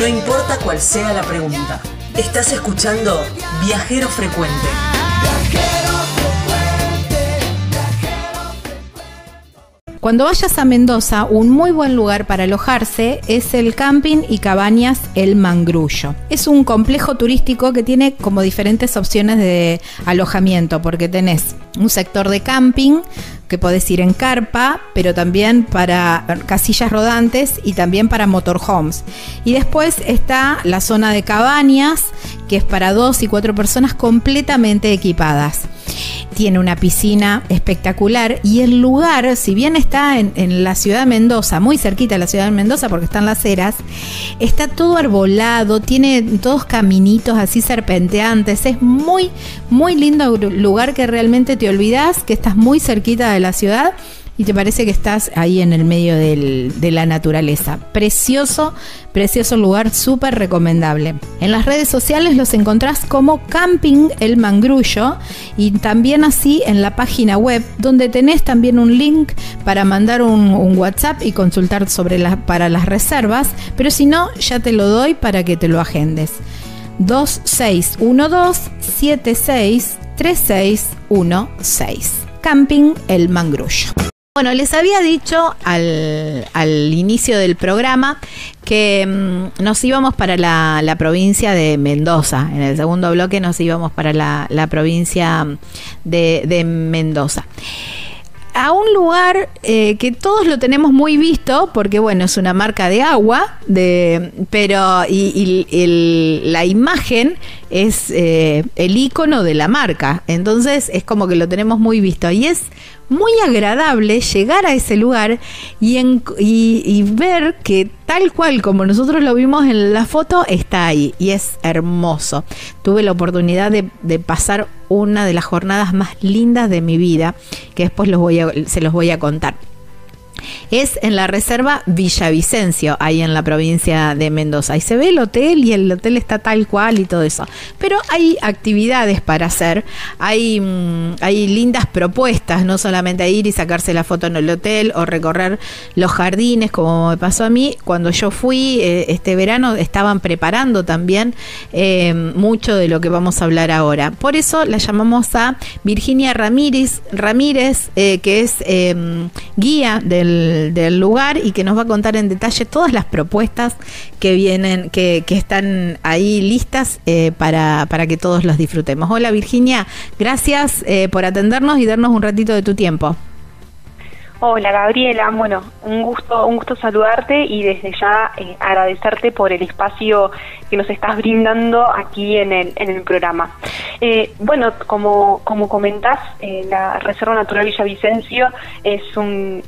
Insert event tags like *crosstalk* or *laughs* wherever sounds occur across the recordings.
No importa cuál sea la pregunta. Estás escuchando Viajero Frecuente. Cuando vayas a Mendoza, un muy buen lugar para alojarse es el camping y cabañas El Mangrullo. Es un complejo turístico que tiene como diferentes opciones de alojamiento, porque tenés un sector de camping que podés ir en carpa, pero también para casillas rodantes y también para motorhomes. Y después está la zona de cabañas, que es para dos y cuatro personas completamente equipadas tiene una piscina espectacular y el lugar, si bien está en, la ciudad de Mendoza, muy cerquita de la ciudad de Mendoza porque están las eras, está todo arbolado, tiene todos caminitos así serpenteantes, es muy, muy lindo lugar que realmente te olvidas que estás muy cerquita de la ciudad y te parece que estás ahí en el medio de la naturaleza. Precioso, precioso lugar, súper recomendable. En las redes sociales los encontrás como Camping El Mangrullo y también así en la página web donde tenés también un link para mandar un, WhatsApp y consultar para las reservas, pero si no, ya te lo doy para que te lo agendes. 2612 76 3616. Camping El Mangrullo. Bueno, les había dicho al, inicio del programa que mm, nos íbamos para la, provincia de Mendoza. En el segundo bloque nos íbamos para la, provincia de, de Mendoza a un lugar eh, que todos lo tenemos muy visto, porque bueno, es una marca de agua, pero y, la imagen es eh, el icono de la marca. Entonces es como que lo tenemos muy visto. Y es muy agradable llegar a ese lugar y, y, ver que tal cual como nosotros lo vimos en la foto, está ahí y es hermoso. Tuve la oportunidad de, pasar una de las jornadas más lindas de mi vida, que después los voy se los voy a contar es en la reserva Villavicencio, ahí en la provincia de Mendoza. Ahí se ve el hotel y el hotel está tal cual y todo eso. Pero hay actividades para hacer, hay, mm, hay lindas propuestas, no solamente ir y sacarse la foto en el hotel o recorrer los jardines, como me pasó a mí. Cuando yo fui eh, este verano estaban preparando también eh, mucho de lo que vamos a hablar ahora. Por eso la llamamos a Virginia Ramírez, Ramírez eh, que es guía del lugar y que nos va a contar en detalle todas las propuestas que vienen, que, están ahí listas eh, para, para, que todos los disfrutemos. Hola Virginia, gracias eh, por atendernos y darnos un ratito de tu tiempo. Hola Gabriela, bueno, un gusto, un gusto saludarte y desde ya eh, agradecerte por el espacio que nos estás brindando aquí en el, en el programa. bueno, como, como comentás, la Reserva Natural Villavicencio es un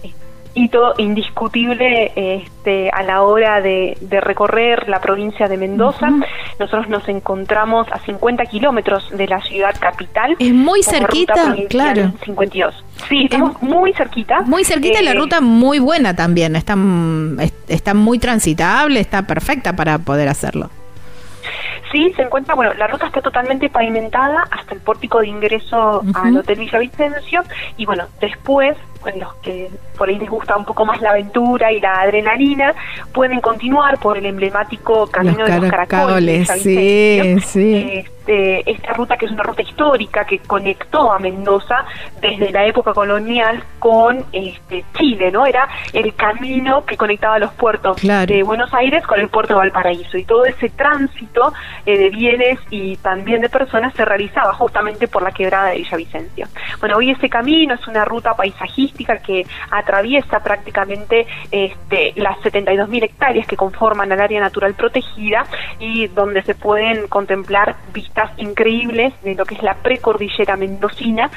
hito indiscutible este, a la hora de, recorrer la provincia de Mendoza. Nosotros nos encontramos a 50 kilómetros de la ciudad capital. Es muy cerquita, claro. 52. Sí, estamos muy cerquita. Muy cerquita y la eh, ruta muy buena también. Está, está muy transitable, está perfecta para poder hacerlo. Sí, se encuentra, bueno, la ruta está totalmente pavimentada hasta el pórtico de ingreso al Hotel Villavicencio y bueno, después en los que por ahí les gusta un poco más la aventura y la adrenalina, pueden continuar por el emblemático Camino de los Caracoles. Sí, sí. Este, esta ruta que es una ruta histórica que conectó a Mendoza desde la época colonial con este, Chile, ¿no? Era el camino que conectaba los puertos de Buenos Aires con el puerto de Valparaíso y todo ese tránsito eh, de bienes y también de personas se realizaba justamente por la quebrada de Villavicencio. Bueno, hoy ese camino es una ruta que atraviesa prácticamente este, las 72.000 hectáreas que conforman el área natural protegida y donde se pueden contemplar vistas increíbles de lo que es la precordillera mendocina,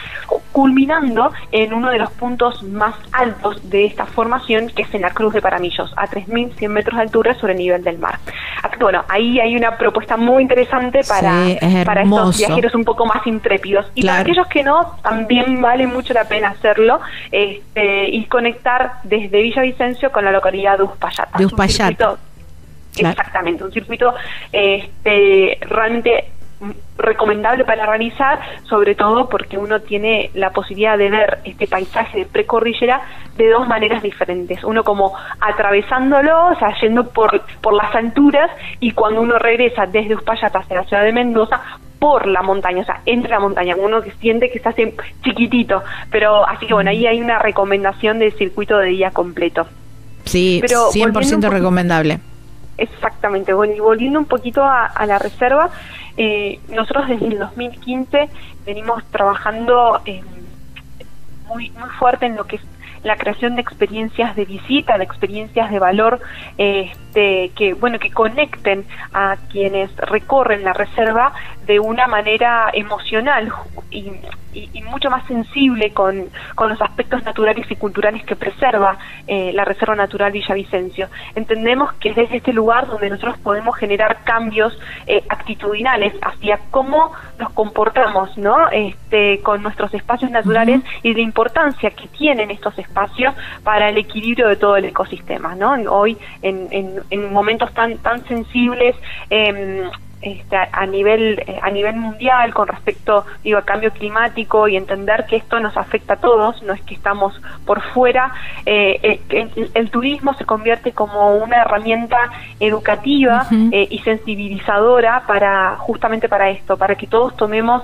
culminando en uno de los puntos más altos de esta formación, que es en la Cruz de Paramillos, a 3.100 metros de altura sobre el nivel del mar. Así que bueno, ahí hay una propuesta muy interesante para, para estos viajeros un poco más intrépidos. Y para aquellos que no, también vale mucho la pena hacerlo este, y conectar desde Villavicencio con la localidad de Uspallata. De Uspallata. Exactamente, un circuito este, realmente recomendable para realizar, sobre todo porque uno tiene la posibilidad de ver este paisaje de precordillera de dos maneras diferentes. Uno como atravesándolo, o sea, yendo por, por las alturas y cuando uno regresa desde Uspallata hacia la ciudad de Mendoza, por la montaña, o sea, entre la montaña, uno que siente que se hace chiquitito, pero así que bueno, ahí hay una recomendación de circuito de día completo. Sí, pero 100% recomendable. Exactamente, y volviendo un poquito a, la reserva, eh, nosotros desde el 2015 venimos trabajando eh, muy, muy fuerte en lo que es la creación de experiencias de visita, de experiencias de valor, este, que bueno, que conecten a quienes recorren la reserva de una manera emocional y, mucho más sensible con, los aspectos naturales y culturales que preserva eh, la Reserva Natural Villavicencio. Entendemos que es desde este lugar donde nosotros podemos generar cambios eh, actitudinales hacia cómo nos comportamos ¿no? este, con nuestros espacios naturales y la importancia que tienen estos espacios para el equilibrio de todo el ecosistema. ¿no? Hoy, en, en, momentos tan, tan sensibles, eh, este, a nivel eh, a nivel mundial con respecto digo al cambio climático y entender que esto nos afecta a todos no es que estamos por fuera eh, el, turismo se convierte como una herramienta educativa eh, y sensibilizadora para justamente para esto para que todos tomemos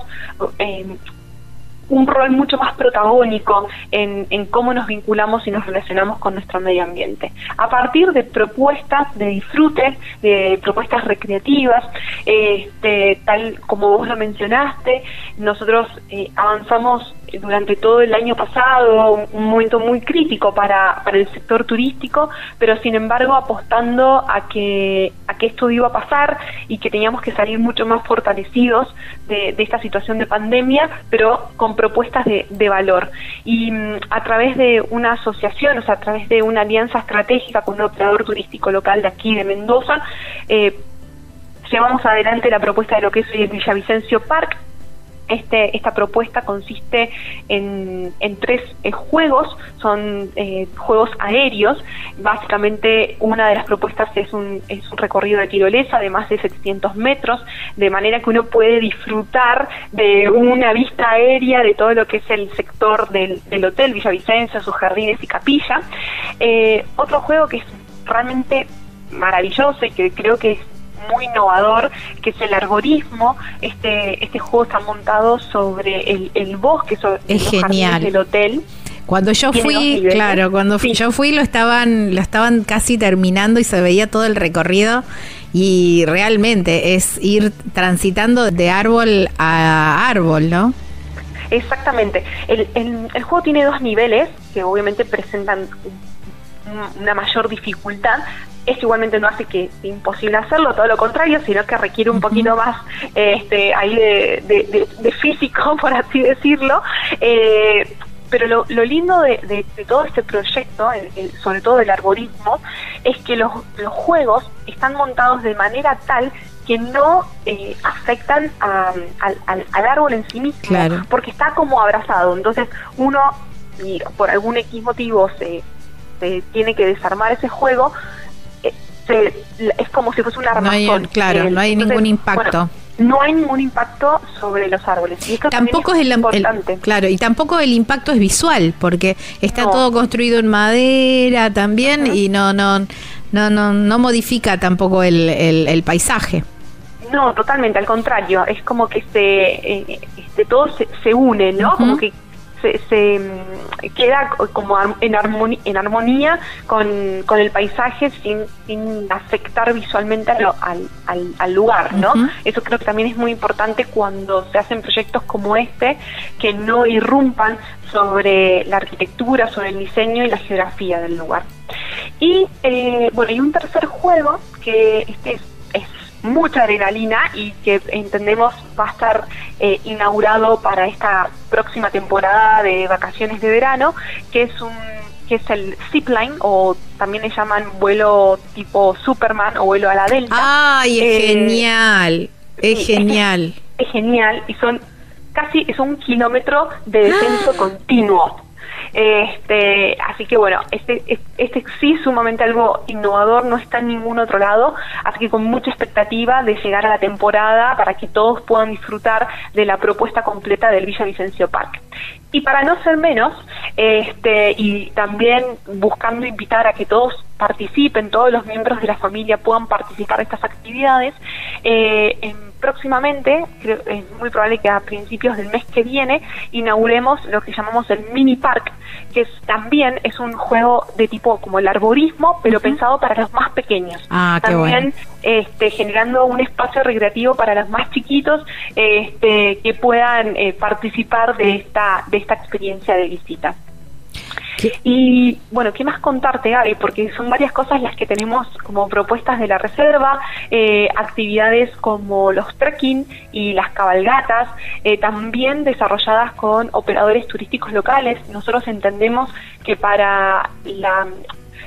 un rol mucho más protagónico en, en, cómo nos vinculamos y nos relacionamos con nuestro medio ambiente. A partir de propuestas de disfrute, de propuestas recreativas, este, tal como vos lo mencionaste, nosotros eh, avanzamos durante todo el año pasado, un momento muy crítico para, para el sector turístico, pero sin embargo apostando a que, a que esto iba a pasar y que teníamos que salir mucho más fortalecidos de, esta situación de pandemia, pero con propuestas de, de valor. Y mm, a través de una asociación, o sea, a través de una alianza estratégica con un operador turístico local de aquí, de Mendoza, eh, llevamos adelante la propuesta de lo que es el Villavicencio Park, este, esta propuesta consiste en, tres eh, juegos, son eh, juegos aéreos. Básicamente, una de las propuestas es un, es un recorrido de tirolesa de más de 700 metros, de manera que uno puede disfrutar de una vista aérea de todo lo que es el sector del, hotel Villavicencio, sus jardines y capilla. Eh, otro juego que es realmente maravilloso y que creo que es muy innovador, que es el arborismo. Este, este juego está montado sobre el, bosque, sobre es genial. del hotel. Cuando yo fui, claro, cuando yo fui lo estaban, lo estaban casi terminando y se veía todo el recorrido y realmente es ir transitando de árbol a árbol, ¿no? Exactamente. El, el juego tiene dos niveles que obviamente presentan una mayor dificultad, esto igualmente no hace que sea imposible hacerlo, todo lo contrario, sino que requiere un poquito más este, ahí de, físico, *laughs* por así decirlo. Eh, pero lo, lindo de, todo este proyecto, sobre todo del arborismo, es que los, juegos están montados de manera tal que no eh, afectan al, árbol en sí mismo, porque está como abrazado. Entonces uno, y por algún X motivo, se, se tiene que desarmar ese juego, es como si fuese un armazón. claro, no hay ningún impacto. no hay ningún impacto sobre los árboles. Y tampoco es, el, importante. claro, y tampoco el impacto es visual, porque está todo construido en madera también y no, no, no, no, no modifica tampoco el, el, paisaje. No, totalmente, al contrario, es como que se, eh, este, todo se, se une, ¿no? Como que se, mm, queda como en armonía, en armonía con, el paisaje sin, sin afectar visualmente al, al, lugar, ¿no? Eso creo que también es muy importante cuando se hacen proyectos como este, que no irrumpan sobre la arquitectura, sobre el diseño y la geografía del lugar. Y eh, bueno, hay un tercer juego que este es mucha adrenalina y que entendemos va a estar eh, inaugurado para esta próxima temporada de vacaciones de verano, que es un que es el zipline o también le llaman vuelo tipo Superman o vuelo a la Delta. ¡Ay, es eh, genial! Es genial. Es, genial y son casi es un kilómetro de descenso ¡Ah! continuo. Este, así que bueno, este, este sí es sumamente algo innovador, no está en ningún otro lado, así que con mucha expectativa de llegar a la temporada para que todos puedan disfrutar de la propuesta completa del Villa Vicencio Park. Y para no ser menos, este, y también buscando invitar a que todos participen, todos los miembros de la familia puedan participar de estas actividades, eh, próximamente, es muy probable que a principios del mes que viene, inauguremos lo que llamamos el mini park, que también es un juego de tipo como el arborismo, pero pensado para los más pequeños. Ah, también este, generando un espacio recreativo para los más chiquitos este, que puedan eh, participar de esta, de esta experiencia de visita. Y bueno, ¿qué más contarte, Gaby? Porque son varias cosas las que tenemos como propuestas de la reserva, eh, actividades como los trekking y las cabalgatas, eh, también desarrolladas con operadores turísticos locales. Nosotros entendemos que para la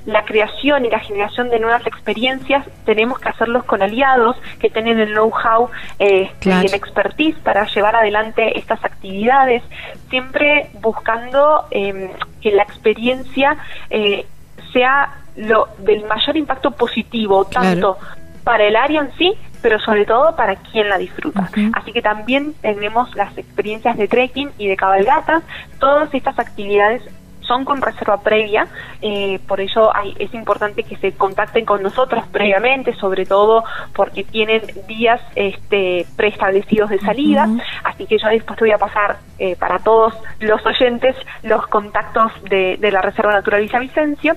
la creación y la generación de nuevas experiencias tenemos que hacerlos con aliados que tienen el know-how eh, y el expertise para llevar adelante estas actividades, siempre buscando em, que la experiencia eh, sea lo del mayor impacto positivo, tanto para el área en sí, pero sobre todo para quien la disfruta. Así que también tenemos las experiencias de trekking y de cabalgatas, todas estas actividades son con reserva previa, eh, por ello hay, es importante que se contacten con nosotros previamente, sobre todo porque tienen días este, preestablecidos de salida, así que yo después te voy a pasar eh, para todos los oyentes los contactos de, la Reserva Natural Villavicencio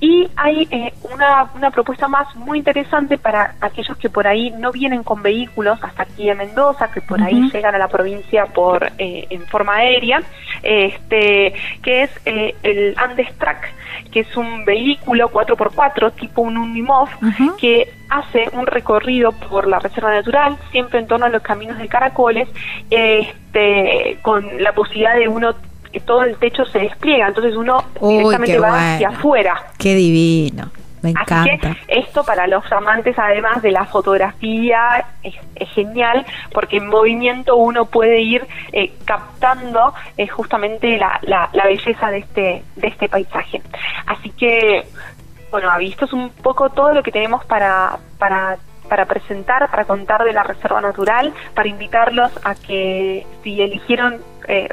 y hay eh, una, una propuesta más muy interesante para aquellos que por ahí no vienen con vehículos hasta aquí en Mendoza, que por ahí llegan a la provincia por en forma aérea, este que es el Andes Track, que es un vehículo 4x4 tipo un Unimov que hace un recorrido por la reserva natural, siempre en torno a los caminos de caracoles, este, con la posibilidad de uno que todo el techo se despliega, entonces uno directamente va hacia afuera. Qué divino. Me encanta. esto para los amantes, además de la fotografía, es, genial porque en movimiento uno puede ir eh, captando eh, justamente la, la, belleza de este, de este paisaje. Así que, bueno, visto es un poco todo lo que tenemos para, para para presentar, para contar de la Reserva Natural, para invitarlos a que si eligieron eh,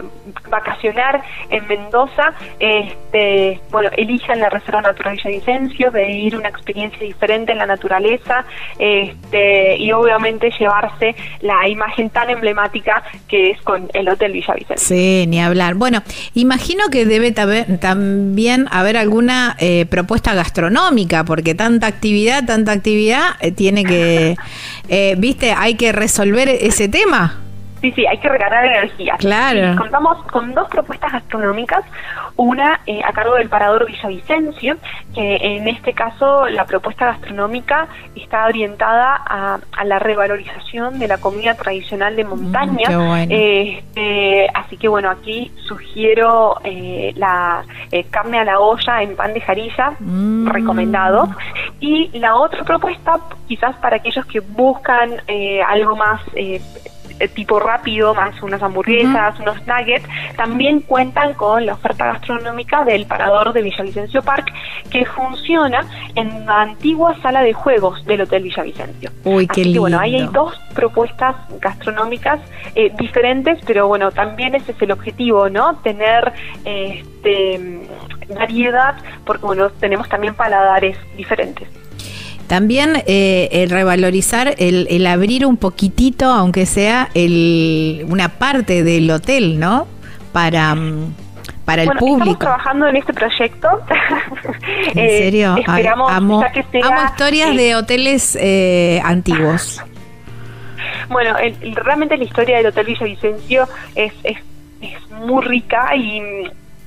vacacionar en Mendoza, este, bueno, elijan la Reserva Natural Villavicencio, de ir una experiencia diferente en la naturaleza este, y obviamente llevarse la imagen tan emblemática que es con el Hotel Villavicencio. Sí, ni hablar. Bueno, imagino que debe también haber alguna eh, propuesta gastronómica, porque tanta actividad, tanta actividad, eh, tiene que, viste, hay que resolver ese tema. Sí, sí, hay que regalar energía. Claro. contamos con dos propuestas gastronómicas, una eh, a cargo del Parador Villavicencio, que en este caso la propuesta gastronómica está orientada a, la revalorización de la comida tradicional de montaña. Mm, este, así que bueno, aquí sugiero eh, la eh, carne a la olla en pan de jarilla, mm. recomendado. Y la otra propuesta, quizás para aquellos que buscan algo más eh, tipo rápido, más unas hamburguesas, unos nuggets, también cuentan con la oferta gastronómica del Parador de Villavicencio Park, que funciona en la antigua sala de juegos del Hotel Villavicencio. Uy, qué lindo. bueno, ahí hay dos propuestas gastronómicas eh, diferentes, pero bueno, también ese es el objetivo, ¿no? Tener este, variedad, porque bueno, tenemos también paladares diferentes. También eh, el revalorizar, el, abrir un poquitito, aunque sea el, una parte del hotel, ¿no? Para, mm, para el público. Estamos trabajando en este proyecto. *laughs* ¿En serio? Eh, amo, historias de hoteles eh, antiguos. Bueno, realmente la historia del Hotel Villavicencio es, es, es muy rica y,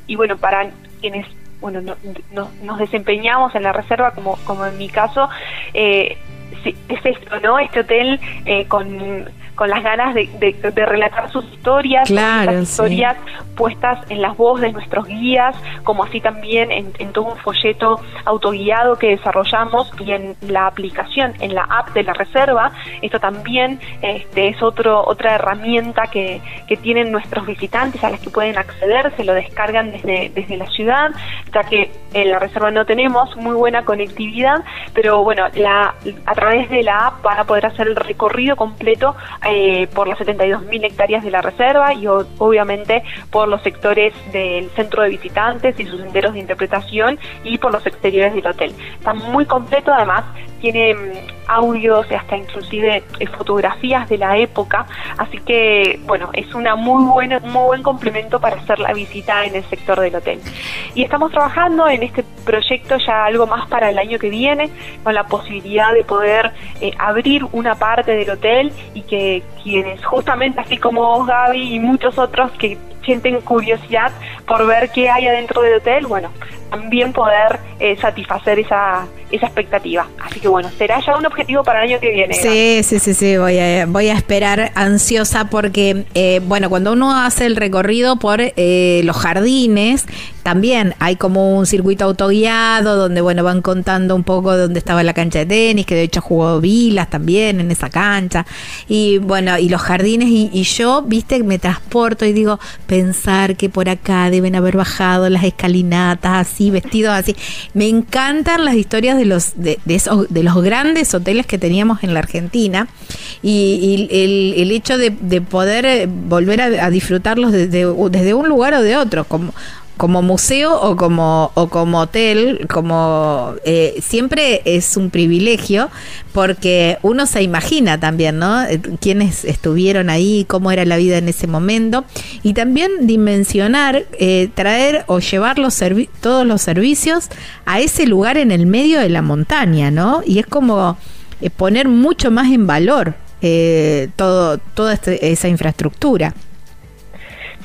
y bueno, para quienes bueno, no, nos desempeñamos en la reserva, como, como en mi caso, eh, es esto, ¿no? Este hotel eh, con con las ganas de, de, relatar sus historias, claro, historias puestas en las voces de nuestros guías, como así también en, en, todo un folleto autoguiado que desarrollamos y en la aplicación, en la app de la reserva. Esto también este, es otro, otra herramienta que, que tienen nuestros visitantes a las que pueden acceder, se lo descargan desde, desde la ciudad, ya que en la reserva no tenemos muy buena conectividad, pero bueno, la, a través de la app van a poder hacer el recorrido completo eh, por las 72.000 hectáreas de la reserva y obviamente por los sectores del centro de visitantes y sus senderos de interpretación y por los exteriores del hotel. Está muy completo, además tiene mm, audios y hasta inclusive eh, fotografías de la época, así que bueno, es una muy buena, muy buen complemento para hacer la visita en el sector del hotel. Y estamos trabajando en este proyecto ya algo más para el año que viene, con la posibilidad de poder eh, abrir una parte del hotel y que quienes justamente así como vos Gaby y muchos otros que sienten curiosidad por ver qué hay adentro del hotel, bueno, también poder eh, satisfacer esa, esa expectativa. Así que bueno, será ya un objetivo para el año que viene. Sí, sí, sí, sí, voy a, voy a esperar ansiosa porque, eh, bueno, cuando uno hace el recorrido por eh, los jardines, también hay como un circuito autoguiado donde, bueno, van contando un poco dónde estaba la cancha de tenis, que de hecho jugó Vilas también en esa cancha. Y bueno, y los jardines, y, y yo, viste, me transporto y digo, pensar que por acá deben haber bajado las escalinatas así, vestidos así. Me encantan las historias de los, de, esos, de los grandes hoteles que teníamos en la Argentina y, el, el, hecho de, poder eh, volver a, disfrutarlos desde, desde un lugar o de otro, como como museo o como, o como hotel, como eh, siempre es un privilegio porque uno se imagina también, ¿no? Eh, quiénes estuvieron ahí, cómo era la vida en ese momento y también dimensionar, eh, traer o llevar los todos los servicios a ese lugar en el medio de la montaña, ¿no? Y es como poner mucho más en valor todo, toda este, esa infraestructura.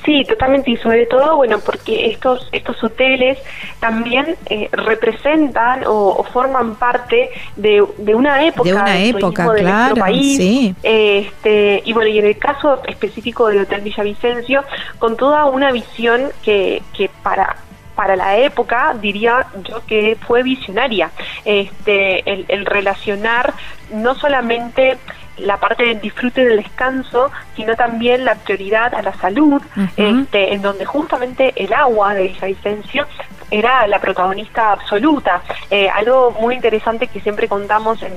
Sí, totalmente y sobre todo, bueno, porque estos estos hoteles también eh, representan o, forman parte de, de una época, de una época, claro, país. Sí. Este, y bueno, y en el caso específico del Hotel Villavicencio, con toda una visión que, que para para la época diría yo que fue visionaria este el, el relacionar no solamente la parte del disfrute del descanso, sino también la prioridad a la salud, este, en donde justamente el agua de Villavicencio era la protagonista absoluta. Eh, algo muy interesante que siempre contamos en,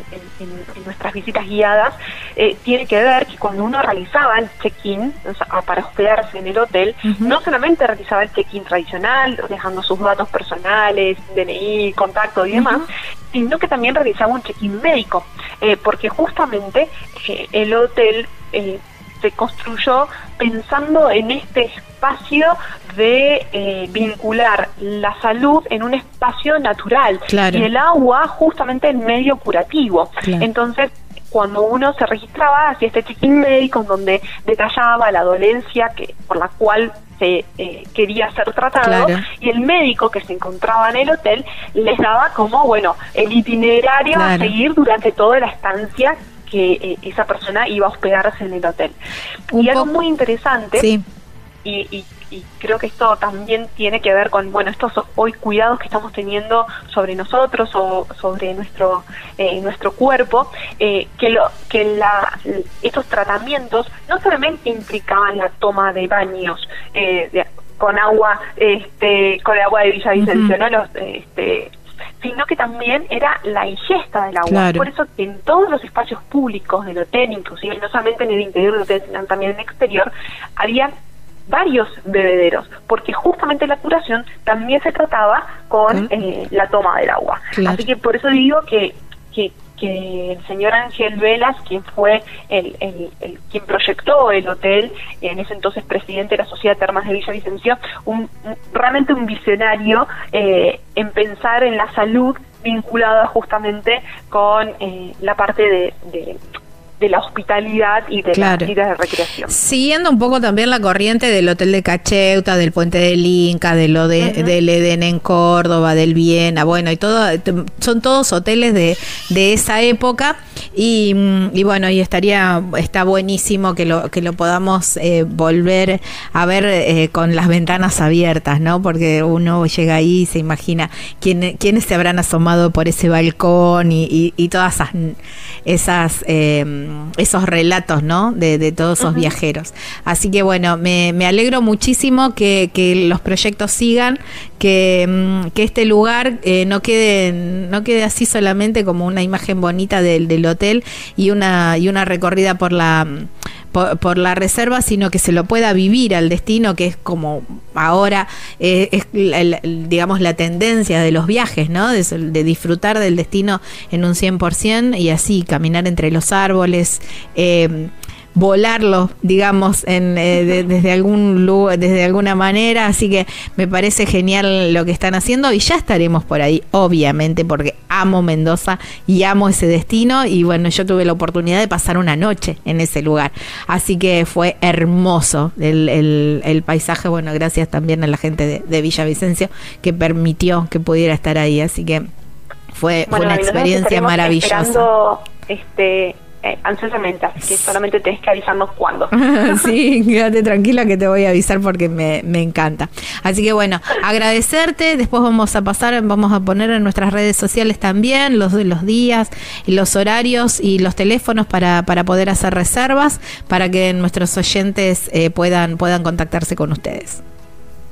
nuestras visitas guiadas eh, tiene que ver que cuando uno realizaba el check-in para hospedarse en el hotel, no solamente realizaba el check-in tradicional, dejando sus datos personales, DNI, contacto y demás, sino que también realizaba un check-in médico, eh, porque justamente el hotel se construyó pensando en este espacio de eh, vincular la salud en un espacio natural y el agua justamente en medio curativo. Entonces, cuando uno se registraba, hacía este check-in médico en donde detallaba la dolencia que por la cual se eh, quería ser tratado y el médico que se encontraba en el hotel les daba como, bueno, el itinerario a seguir durante toda la estancia que eh, esa persona iba a hospedarse en el hotel. y algo muy interesante, y, creo que esto también tiene que ver con, bueno, estos hoy cuidados que estamos teniendo sobre nosotros o sobre nuestro eh, nuestro cuerpo, eh, que lo que la, estos tratamientos no solamente implicaban la toma de baños con agua, este, con agua de Villavicencio, ¿no? Los, este, sino que también era la ingesta del agua. Por eso en todos los espacios públicos del hotel, inclusive no solamente en el interior del hotel, sino también en el exterior, había varios bebederos, porque justamente la curación también se trataba con eh, la toma del agua. Así que por eso digo que, que que el señor Ángel Velas, quien fue el, el, quien proyectó el hotel, en ese entonces presidente de la Sociedad Termas de Villavicencio, un, realmente un visionario eh, en pensar en la salud vinculada justamente con eh, la parte de, de la hospitalidad y de las actividades de recreación. Siguiendo un poco también la corriente del Hotel de Cacheuta, del Puente del Inca, de lo de, del Eden en Córdoba, del Viena, bueno, y todo, son todos hoteles de, de esa época y, bueno, y estaría, está buenísimo que lo, que lo podamos eh, volver a ver eh, con las ventanas abiertas, ¿no? Porque uno llega ahí y se imagina quién, quiénes se habrán asomado por ese balcón y, y, todas esas, esas eh, esos relatos, ¿no? De, todos esos viajeros. Así que bueno, me, me alegro muchísimo que, los proyectos sigan, que, mm, que este lugar eh, no quede no quede así solamente como una imagen bonita del, del hotel y una y una recorrida por la por, la reserva, sino que se lo pueda vivir al destino, que es como ahora eh, es, digamos la tendencia de los viajes, ¿no? De, disfrutar del destino en un 100% y así caminar entre los árboles. Eh, volarlo, digamos, en, eh, desde algún lugar, desde alguna manera, así que me parece genial lo que están haciendo y ya estaremos por ahí, obviamente, porque amo Mendoza y amo ese destino. Y bueno, yo tuve la oportunidad de pasar una noche en ese lugar, así que fue hermoso el, el, paisaje, bueno, gracias también a la gente de, de Villavicencio que permitió que pudiera estar ahí, así que fue, fue una experiencia maravillosa. Este, eh, ansiosamente, así que solamente tenés que avisarnos cuándo. *laughs* sí, *laughs* quédate tranquila que te voy a avisar porque me, me encanta. Así que bueno, agradecerte, después vamos a pasar, vamos a poner en nuestras redes sociales también los, los días y los horarios y los teléfonos para, para poder hacer reservas, para que nuestros oyentes eh, puedan, puedan contactarse con ustedes.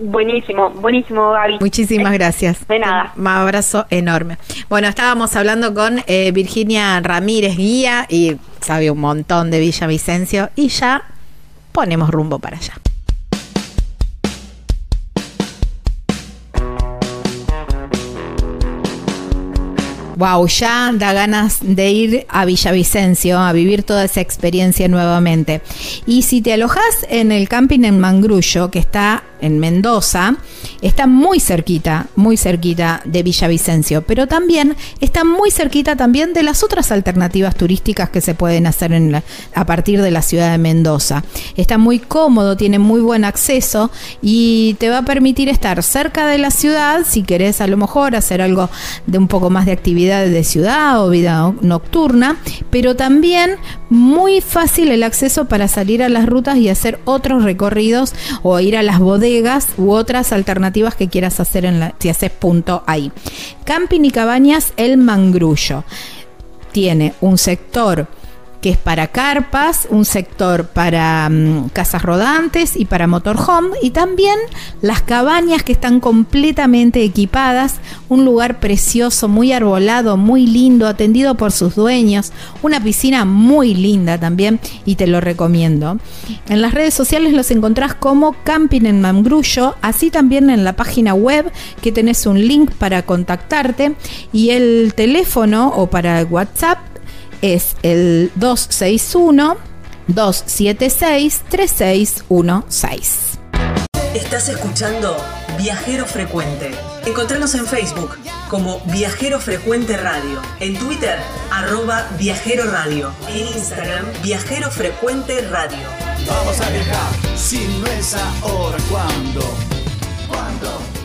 Buenísimo, buenísimo, Gaby. Muchísimas gracias. De nada. Un abrazo enorme. Bueno, estábamos hablando con eh, Virginia Ramírez Guía y sabe un montón de Villavicencio y ya ponemos rumbo para allá. Wow, ya da ganas de ir a Villavicencio a vivir toda esa experiencia nuevamente. Y si te alojas en el camping en Mangrullo, que está en Mendoza, está muy cerquita, muy cerquita de Villavicencio, pero también está muy cerquita también de las otras alternativas turísticas que se pueden hacer a partir de la ciudad de Mendoza. Está muy cómodo, tiene muy buen acceso y te va a permitir estar cerca de la ciudad si querés a lo mejor hacer algo de un poco más de actividad de ciudad o vida nocturna, pero también muy fácil el acceso para salir a las rutas y hacer otros recorridos o ir a las bodegas u otras alternativas que quieras hacer en la, si haces punto ahí. Camping y cabañas El Mangrullo. Tiene un sector que es para carpas, un sector para mm, casas rodantes y para motorhome, y también las cabañas que están completamente equipadas, un lugar precioso, muy arbolado, muy lindo, atendido por sus dueños, una piscina muy linda también, y te lo recomiendo. En las redes sociales los encontrás como Camping en Mangrullo, así también en la página web que tenés un link para contactarte y el teléfono o para WhatsApp es el 261 276 3616. Estás escuchando Viajero Frecuente. Encontranos en Facebook como Viajero Frecuente Radio, en Twitter arroba Viajero Radio, en Instagram Viajero Frecuente Radio. Vamos a viajar, si no es ahora, ¿cuándo? ¿Cuándo?